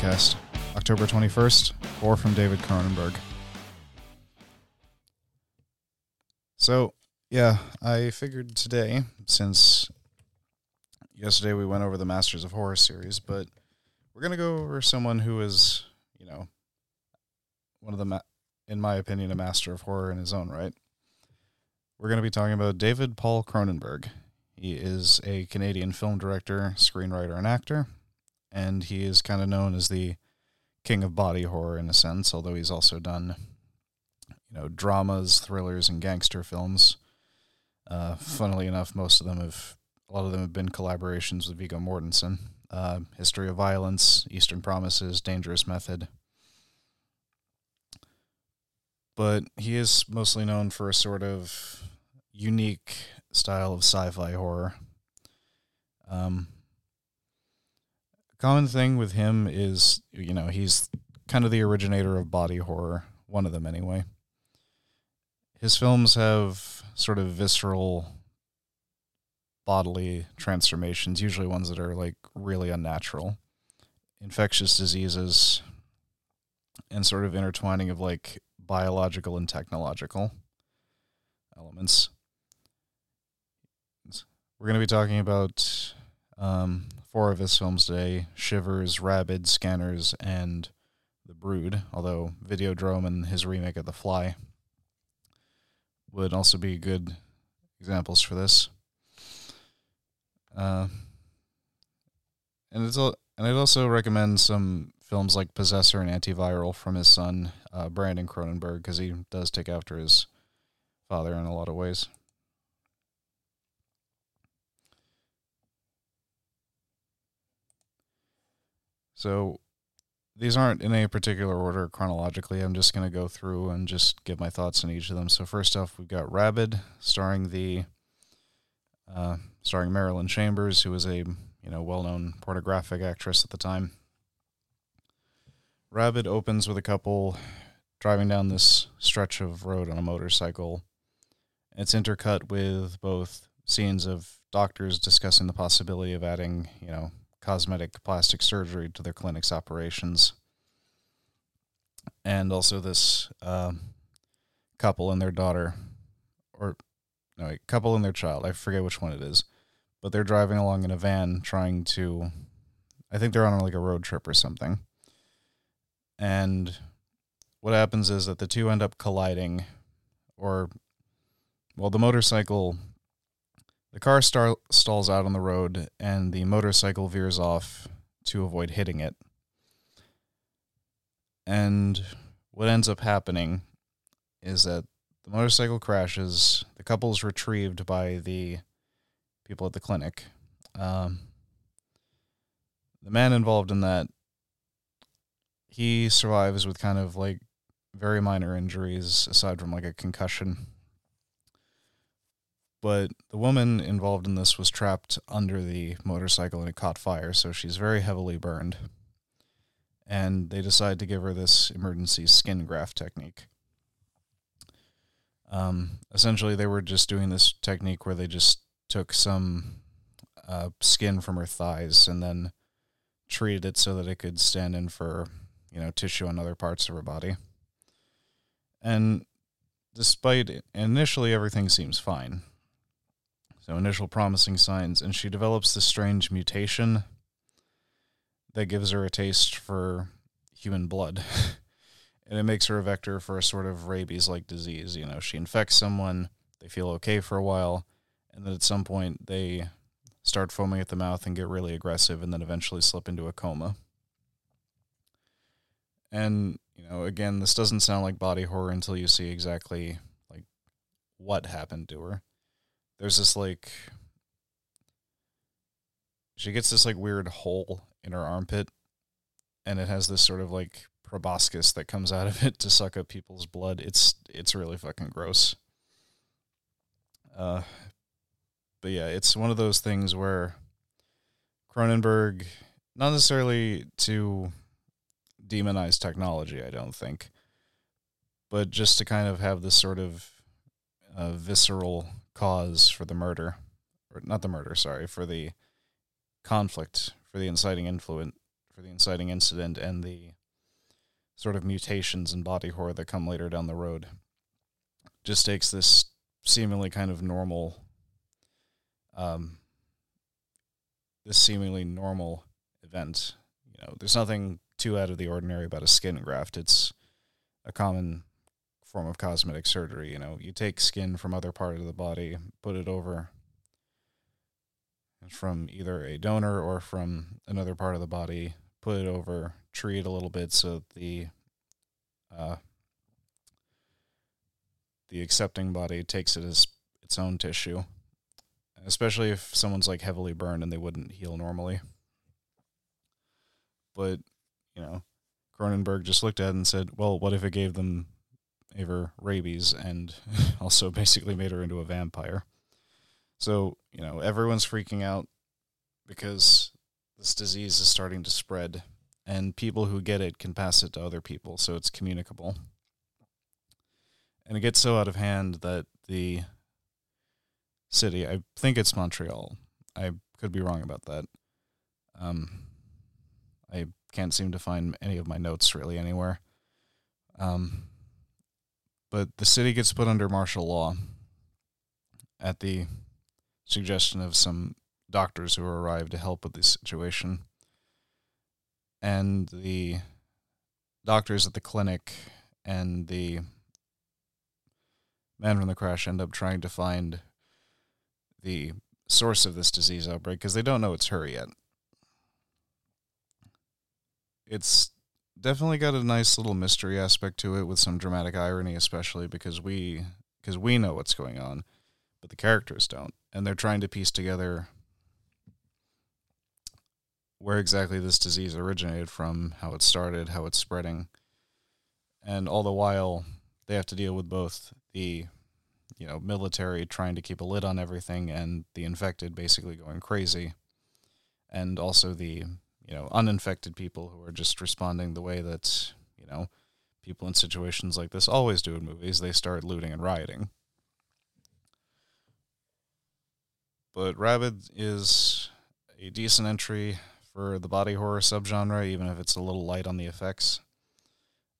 Podcast, October 21st, or from David Cronenberg. So, yeah, I figured today, since yesterday we went over the Masters of Horror series, but we're going to go over someone who is, you know, one of the, ma- in my opinion, a master of horror in his own right. We're going to be talking about David Paul Cronenberg. He is a Canadian film director, screenwriter, and actor, and he is kind of known as the king of body horror in a sense, although he's also done, you know, dramas, thrillers, and gangster films. Uh, funnily enough, most of them have, a lot of them have been collaborations with Viggo Mortensen. Uh, History of Violence, Eastern Promises, Dangerous Method. But he is mostly known for a sort of unique style of sci-fi horror. Um, common thing with him is, you know, he's kind of the originator of body horror, one of them anyway. His films have sort of visceral bodily transformations, usually ones that are like really unnatural, infectious diseases, and sort of intertwining of like biological and technological elements. We're going to be talking about um, four of his films today Shivers, Rabid, Scanners, and The Brood, although Videodrome and his remake of The Fly would also be good examples for this. Uh, and it's and I'd also recommend some films like Possessor and Antiviral from his son uh, Brandon Cronenberg because he does take after his father in a lot of ways. So these aren't in a particular order chronologically. I'm just going to go through and just give my thoughts on each of them. So first off, we've got Rabid, starring the uh, starring Marilyn Chambers, who was a you know well-known pornographic actress at the time. Rabid opens with a couple driving down this stretch of road on a motorcycle. It's intercut with both scenes of doctors discussing the possibility of adding, you know, cosmetic plastic surgery to their clinic's operations. And also this uh, couple and their daughter, or no, a couple and their child. I forget which one it is, but they're driving along in a van trying to. I think they're on like a road trip or something. And what happens is that the two end up colliding, or, well, the motorcycle the car star- stalls out on the road, and the motorcycle veers off to avoid hitting it. And what ends up happening is that the motorcycle crashes, the couple is retrieved by the people at the clinic. Um, the man involved in that, he survives with kind of like very minor injuries aside from like a concussion but the woman involved in this was trapped under the motorcycle and it caught fire, so she's very heavily burned. And they decide to give her this emergency skin graft technique. Um, essentially, they were just doing this technique where they just took some uh, skin from her thighs and then treated it so that it could stand in for, you know, tissue on other parts of her body. And despite initially everything seems fine, initial promising signs, and she develops this strange mutation that gives her a taste for human blood. and it makes her a vector for a sort of rabies like disease. You know, she infects someone, they feel okay for a while, and then at some point they start foaming at the mouth and get really aggressive and then eventually slip into a coma. And, you know, again, this doesn't sound like body horror until you see exactly like what happened to her there's this like she gets this like weird hole in her armpit and it has this sort of like proboscis that comes out of it to suck up people's blood. It's it's really fucking gross. Uh but yeah, it's one of those things where Cronenberg not necessarily to demonize technology, I don't think, but just to kind of have this sort of uh, visceral cause for the murder, or not the murder, sorry, for the conflict, for the inciting influence, for the inciting incident and the sort of mutations and body horror that come later down the road. Just takes this seemingly kind of normal, um, this seemingly normal event. You know, there's nothing too out of the ordinary about a skin graft. It's a common form of cosmetic surgery. You know, you take skin from other part of the body, put it over from either a donor or from another part of the body, put it over, treat it a little bit so the uh, the accepting body takes it as its own tissue, especially if someone's like heavily burned and they wouldn't heal normally. But you know, Cronenberg just looked at it and said, "Well, what if it gave them ever rabies and also basically made her into a vampire?" So you know, everyone's freaking out because this disease is starting to spread, and people who get it can pass it to other people, so it's communicable. And it gets so out of hand that the city, I think it's Montreal. I could be wrong about that. Um, I can't seem to find any of my notes really anywhere. Um, but the city gets put under martial law at the suggestion of some doctors who arrived to help with the situation. And the doctors at the clinic and the man from the crash end up trying to find the source of this disease outbreak because they don't know it's her yet it's definitely got a nice little mystery aspect to it with some dramatic irony, especially because we because we know what's going on, but the characters don't, and they're trying to piece together where exactly this disease originated from, how it started, how it's spreading, and all the while they have to deal with both the you know military trying to keep a lid on everything and the infected basically going crazy and also the you know, uninfected people who are just responding the way that, you know, people in situations like this always do in movies. They start looting and rioting. But Rabid is a decent entry for the body horror subgenre, even if it's a little light on the effects.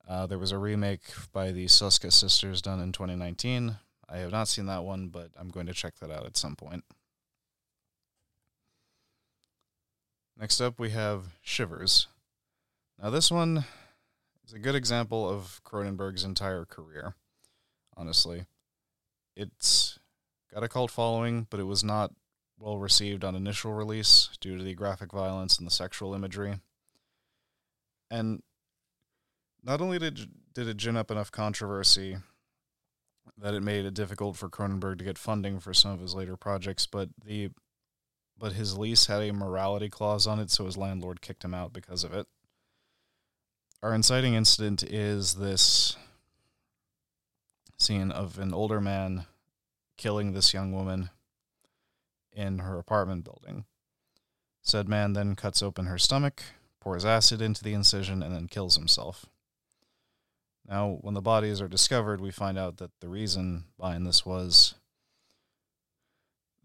Uh, there was a remake by the Soska sisters done in 2019. I have not seen that one, but I'm going to check that out at some point. Next up, we have Shivers. Now, this one is a good example of Cronenberg's entire career, honestly. It's got a cult following, but it was not well received on initial release due to the graphic violence and the sexual imagery. And not only did, did it gin up enough controversy that it made it difficult for Cronenberg to get funding for some of his later projects, but the but his lease had a morality clause on it, so his landlord kicked him out because of it. Our inciting incident is this scene of an older man killing this young woman in her apartment building. Said man then cuts open her stomach, pours acid into the incision, and then kills himself. Now, when the bodies are discovered, we find out that the reason behind this was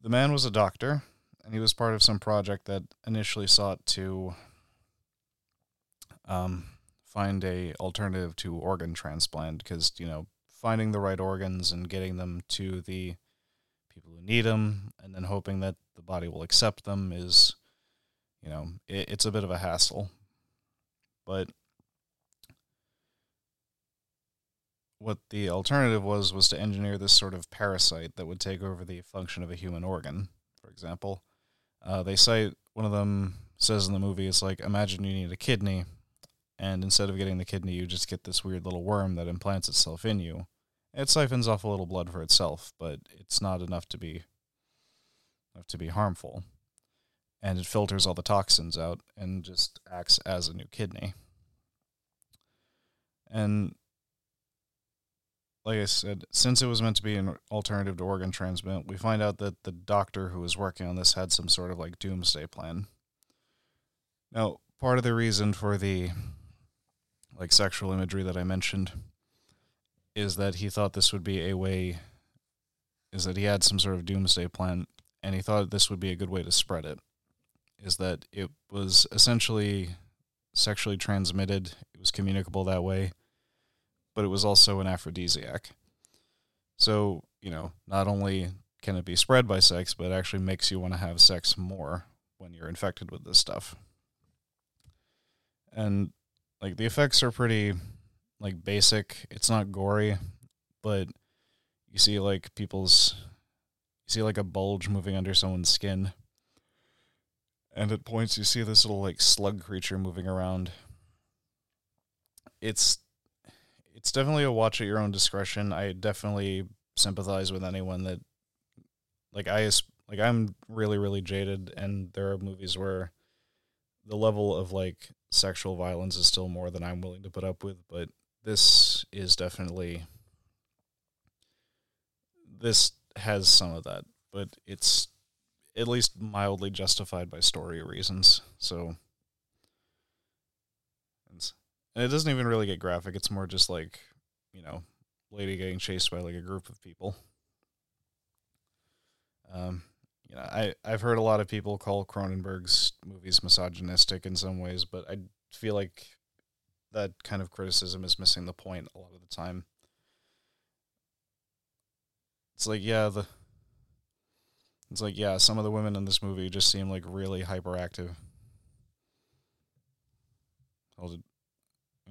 the man was a doctor and he was part of some project that initially sought to um, find a alternative to organ transplant because you know finding the right organs and getting them to the people who need them and then hoping that the body will accept them is you know it, it's a bit of a hassle. But what the alternative was was to engineer this sort of parasite that would take over the function of a human organ for example uh, they cite one of them says in the movie, it's like imagine you need a kidney, and instead of getting the kidney, you just get this weird little worm that implants itself in you. It siphons off a little blood for itself, but it's not enough to be enough to be harmful, and it filters all the toxins out and just acts as a new kidney. And like I said, since it was meant to be an alternative to organ transplant, we find out that the doctor who was working on this had some sort of like doomsday plan. Now, part of the reason for the like sexual imagery that I mentioned is that he thought this would be a way is that he had some sort of doomsday plan and he thought this would be a good way to spread it is that it was essentially sexually transmitted. It was communicable that way, but it was also an aphrodisiac. So, you know, not only can it be spread by sex, but it actually makes you want to have sex more when you're infected with this stuff. And like the effects are pretty like basic. It's not gory, but you see like people's you see like a bulge moving under someone's skin. And at points you see this little like slug creature moving around. It's it's definitely a watch at your own discretion. I definitely sympathize with anyone that like I like I'm really really jaded and there are movies where the level of like sexual violence is still more than I'm willing to put up with, but this is definitely this has some of that, but it's at least mildly justified by story reasons. So and it doesn't even really get graphic. It's more just like, you know, lady getting chased by like a group of people. Um, you know, I I've heard a lot of people call Cronenberg's movies misogynistic in some ways, but I feel like that kind of criticism is missing the point a lot of the time. It's like, yeah, the it's like, yeah, some of the women in this movie just seem like really hyperactive.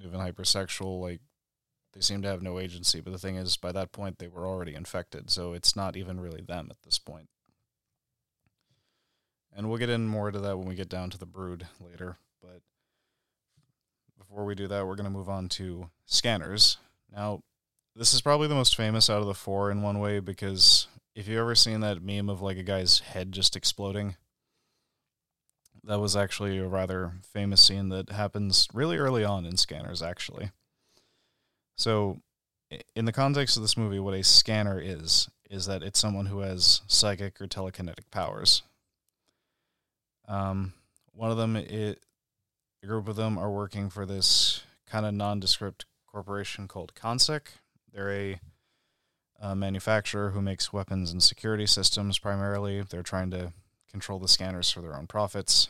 Even hypersexual, like they seem to have no agency. But the thing is, by that point, they were already infected, so it's not even really them at this point. And we'll get in more to that when we get down to the brood later. But before we do that, we're going to move on to scanners. Now, this is probably the most famous out of the four in one way because if you've ever seen that meme of like a guy's head just exploding, that was actually a rather famous scene that happens really early on in scanners, actually. So, in the context of this movie, what a scanner is, is that it's someone who has psychic or telekinetic powers. Um, one of them, it, a group of them are working for this kind of nondescript corporation called Consec. They're a, a manufacturer who makes weapons and security systems primarily. They're trying to control the scanners for their own profits.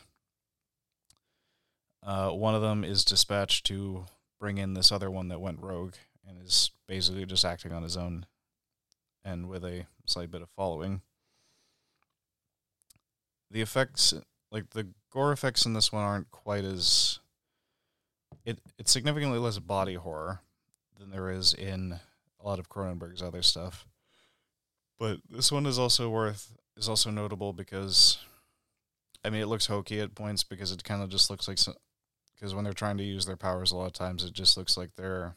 Uh, one of them is dispatched to bring in this other one that went rogue and is basically just acting on his own and with a slight bit of following. The effects like the gore effects in this one aren't quite as it it's significantly less body horror than there is in a lot of Cronenberg's other stuff. But this one is also worth is also notable because I mean it looks hokey at points because it kind of just looks like because when they're trying to use their powers a lot of times it just looks like they're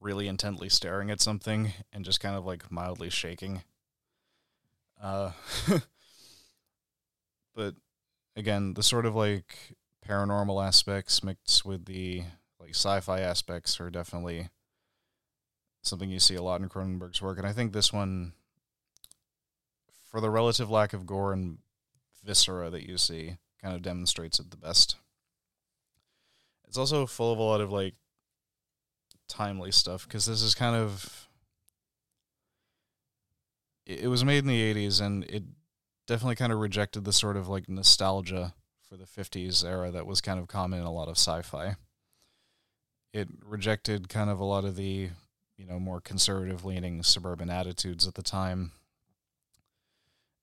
really intently staring at something and just kind of like mildly shaking. Uh but again, the sort of like paranormal aspects mixed with the like sci-fi aspects are definitely something you see a lot in Cronenberg's work, and I think this one, for the relative lack of gore and viscera that you see, kind of demonstrates it the best. It's also full of a lot of like timely stuff because this is kind of it was made in the 80s and it definitely kind of rejected the sort of like nostalgia for the 50s era that was kind of common in a lot of sci-fi. It rejected kind of a lot of the, you know, more conservative leaning suburban attitudes at the time.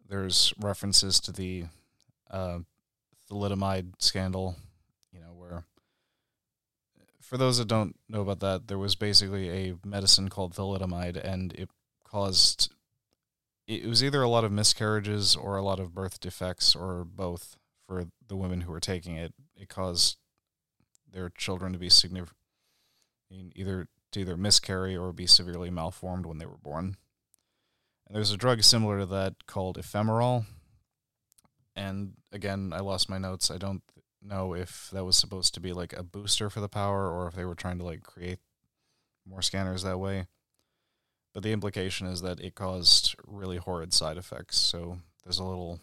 There's references to the uh, thalidomide scandal, for those that don't know about that, there was basically a medicine called thalidomide and it caused it was either a lot of miscarriages or a lot of birth defects or both for the women who were taking it. It caused their children to be significant, either to either miscarry or be severely malformed when they were born. And there's a drug similar to that called ephemerol. And again, I lost my notes. I don't know if that was supposed to be like a booster for the power or if they were trying to like create more scanners that way. But the implication is that it caused really horrid side effects. So there's a little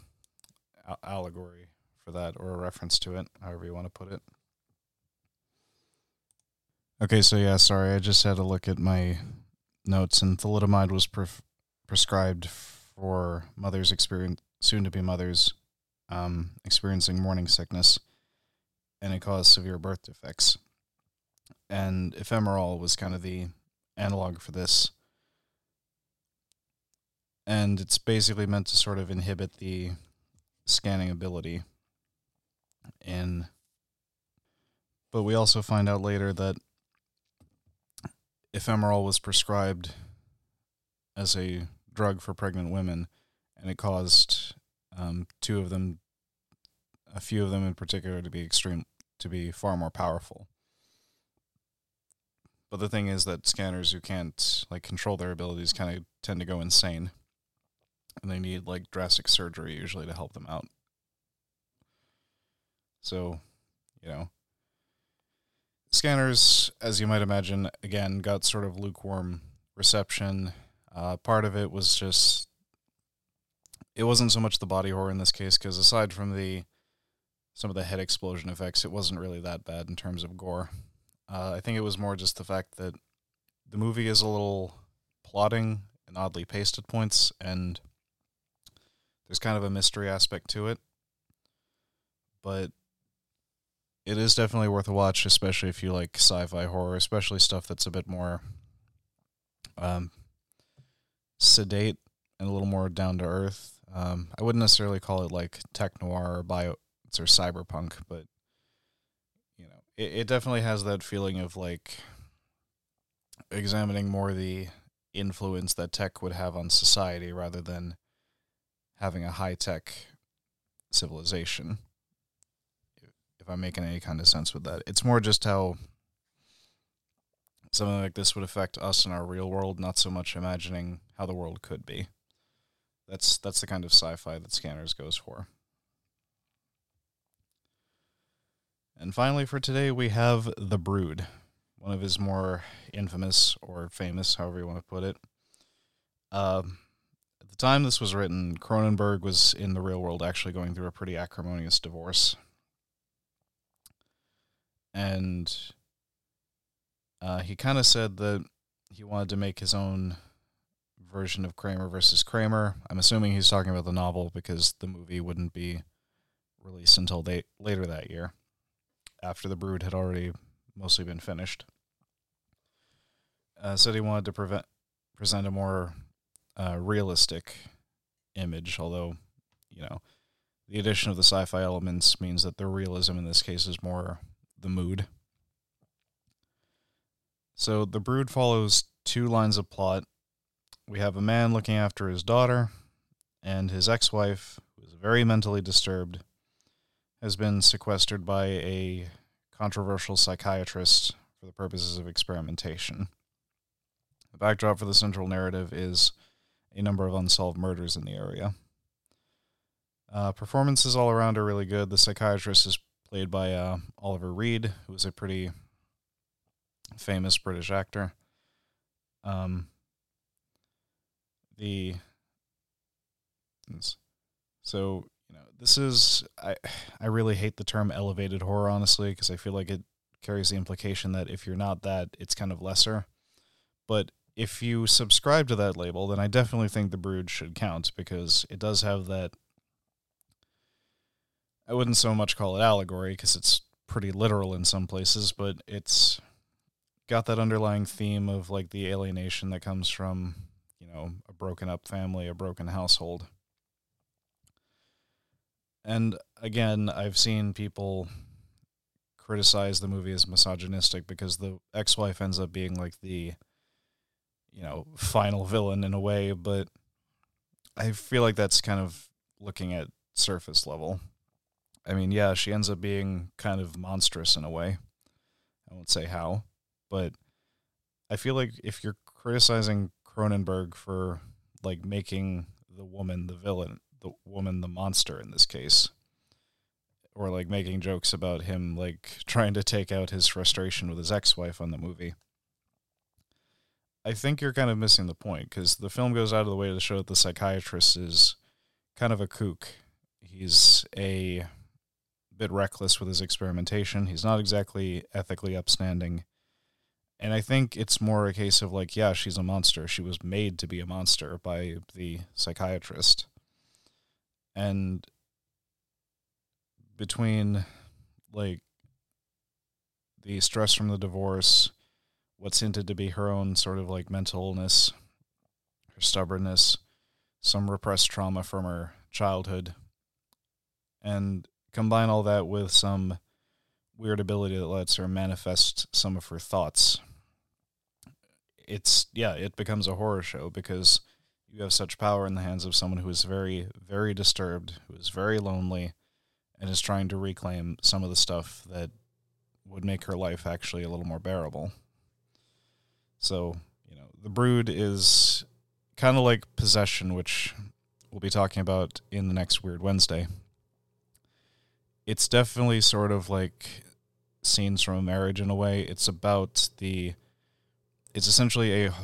allegory for that or a reference to it, however you want to put it. Okay, so yeah, sorry, I just had a look at my notes, and thalidomide was pre- prescribed for mothers experience soon to be mothers um, experiencing morning sickness. And it caused severe birth defects. And ephemerol was kind of the analog for this. And it's basically meant to sort of inhibit the scanning ability in but we also find out later that ephemerol was prescribed as a drug for pregnant women, and it caused um, two of them, a few of them in particular, to be extreme, to be far more powerful. But the thing is that scanners who can't like control their abilities kind of tend to go insane, and they need like drastic surgery usually to help them out. So, you know, scanners, as you might imagine, again got sort of lukewarm reception. Uh, part of it was just it wasn't so much the body horror in this case because aside from the some of the head explosion effects, it wasn't really that bad in terms of gore. Uh, I think it was more just the fact that the movie is a little plotting and oddly paced at points, and there's kind of a mystery aspect to it. But it is definitely worth a watch, especially if you like sci-fi horror, especially stuff that's a bit more um, sedate and a little more down to earth. Um, I wouldn't necessarily call it like tech noir or bio or cyberpunk, but you know, it, it definitely has that feeling of like examining more the influence that tech would have on society rather than having a high tech civilization. If I'm making any kind of sense with that. It's more just how something like this would affect us in our real world, not so much imagining how the world could be. That's that's the kind of sci-fi that Scanners goes for. And finally, for today, we have The Brood, one of his more infamous or famous, however you want to put it. Uh, at the time this was written, Cronenberg was in the real world actually going through a pretty acrimonious divorce and uh, he kind of said that he wanted to make his own version of Kramer versus Kramer. I'm assuming he's talking about the novel because the movie wouldn't be released until they, later that year, after the Brood had already mostly been finished. Uh, said he wanted to prevent, present a more uh, realistic image, although, you know, the addition of the sci fi elements means that the realism in this case is more the mood. So the brood follows two lines of plot. We have a man looking after his daughter, and his ex wife, who is very mentally disturbed, has been sequestered by a controversial psychiatrist for the purposes of experimentation. The backdrop for the central narrative is a number of unsolved murders in the area. Uh, performances all around are really good. The psychiatrist is played by uh, Oliver Reed, who is a pretty famous British actor. Um, the so you know this is I I really hate the term elevated horror honestly because I feel like it carries the implication that if you're not that it's kind of lesser. But if you subscribe to that label, then I definitely think the Brood should count because it does have that I wouldn't so much call it allegory because it's pretty literal in some places, but it's got that underlying theme of like the alienation that comes from, you know, a broken up family, a broken household. And again, I've seen people criticize the movie as misogynistic because the ex-wife ends up being like the you know, final villain in a way, but I feel like that's kind of looking at surface level. I mean, yeah, she ends up being kind of monstrous in a way. I won't say how, but I feel like if you're criticizing Cronenberg for like making the woman the villain, the woman the monster in this case, or like making jokes about him like trying to take out his frustration with his ex-wife on the movie. I think you're kind of missing the point because the film goes out of the way to show that the psychiatrist is kind of a kook. He's a bit reckless with his experimentation. He's not exactly ethically upstanding. And I think it's more a case of like, yeah, she's a monster. She was made to be a monster by the psychiatrist. And between like the stress from the divorce, what's hinted to be her own sort of like mental illness, her stubbornness, some repressed trauma from her childhood, and combine all that with some weird ability that lets her manifest some of her thoughts. It's, yeah, it becomes a horror show because you have such power in the hands of someone who is very, very disturbed, who is very lonely, and is trying to reclaim some of the stuff that would make her life actually a little more bearable. So, you know, the brood is kind of like possession, which we'll be talking about in the next Weird Wednesday. It's definitely sort of like scenes from a marriage in a way. It's about the. It's essentially a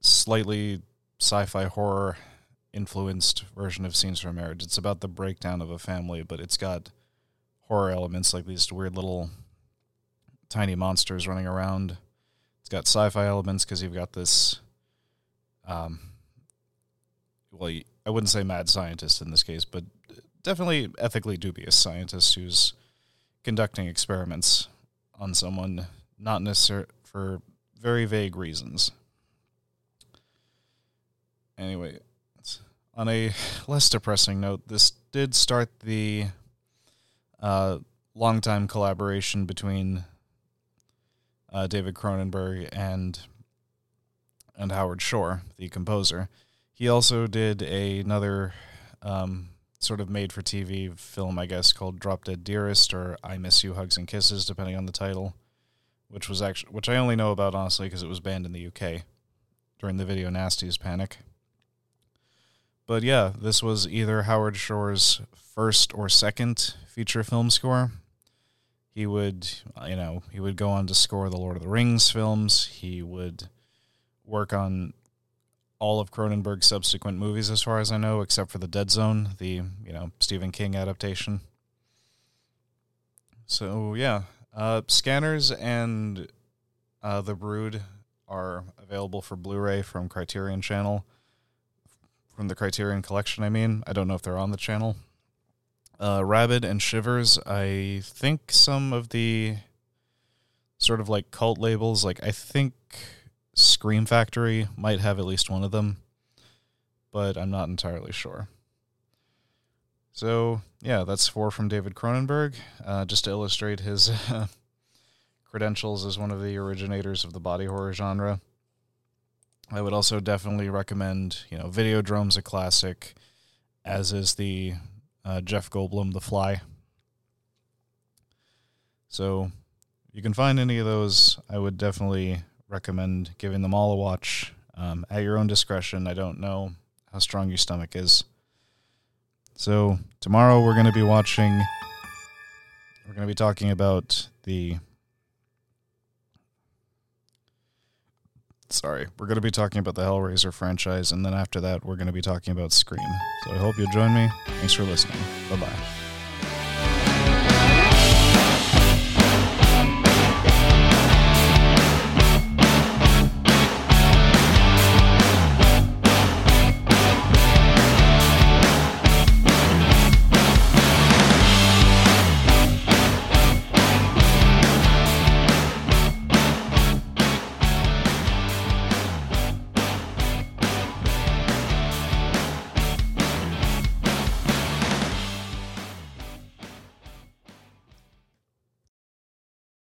slightly sci-fi horror influenced version of scenes from marriage. It's about the breakdown of a family, but it's got horror elements like these weird little tiny monsters running around. It's got sci-fi elements because you've got this. Um, well, I wouldn't say mad scientist in this case, but definitely ethically dubious scientist who's conducting experiments on someone, not necessarily for very vague reasons. Anyway, on a less depressing note, this did start the uh, longtime collaboration between uh, David Cronenberg and and Howard Shore, the composer. He also did a, another um, sort of made for TV film, I guess, called Drop Dead Dearest or I Miss You Hugs and Kisses, depending on the title, which was actually which I only know about honestly because it was banned in the UK during the Video Nasties panic. But yeah, this was either Howard Shore's first or second feature film score. He would, you know, he would go on to score the Lord of the Rings films. He would work on all of Cronenberg's subsequent movies, as far as I know, except for the Dead Zone, the you know Stephen King adaptation. So yeah, uh, Scanners and uh, The Brood are available for Blu-ray from Criterion Channel, from the Criterion Collection. I mean, I don't know if they're on the channel. Uh, Rabid and Shivers, I think some of the sort of like cult labels, like I think Scream Factory might have at least one of them, but I'm not entirely sure. So, yeah, that's four from David Cronenberg, uh, just to illustrate his credentials as one of the originators of the body horror genre. I would also definitely recommend, you know, Videodrome's a classic, as is the uh, Jeff Goldblum The Fly. So, you can find any of those. I would definitely recommend giving them all a watch um, at your own discretion. I don't know how strong your stomach is. So, tomorrow we're going to be watching, we're going to be talking about the. Sorry, we're going to be talking about the Hellraiser franchise, and then after that, we're going to be talking about Scream. So I hope you'll join me. Thanks for listening. Bye bye.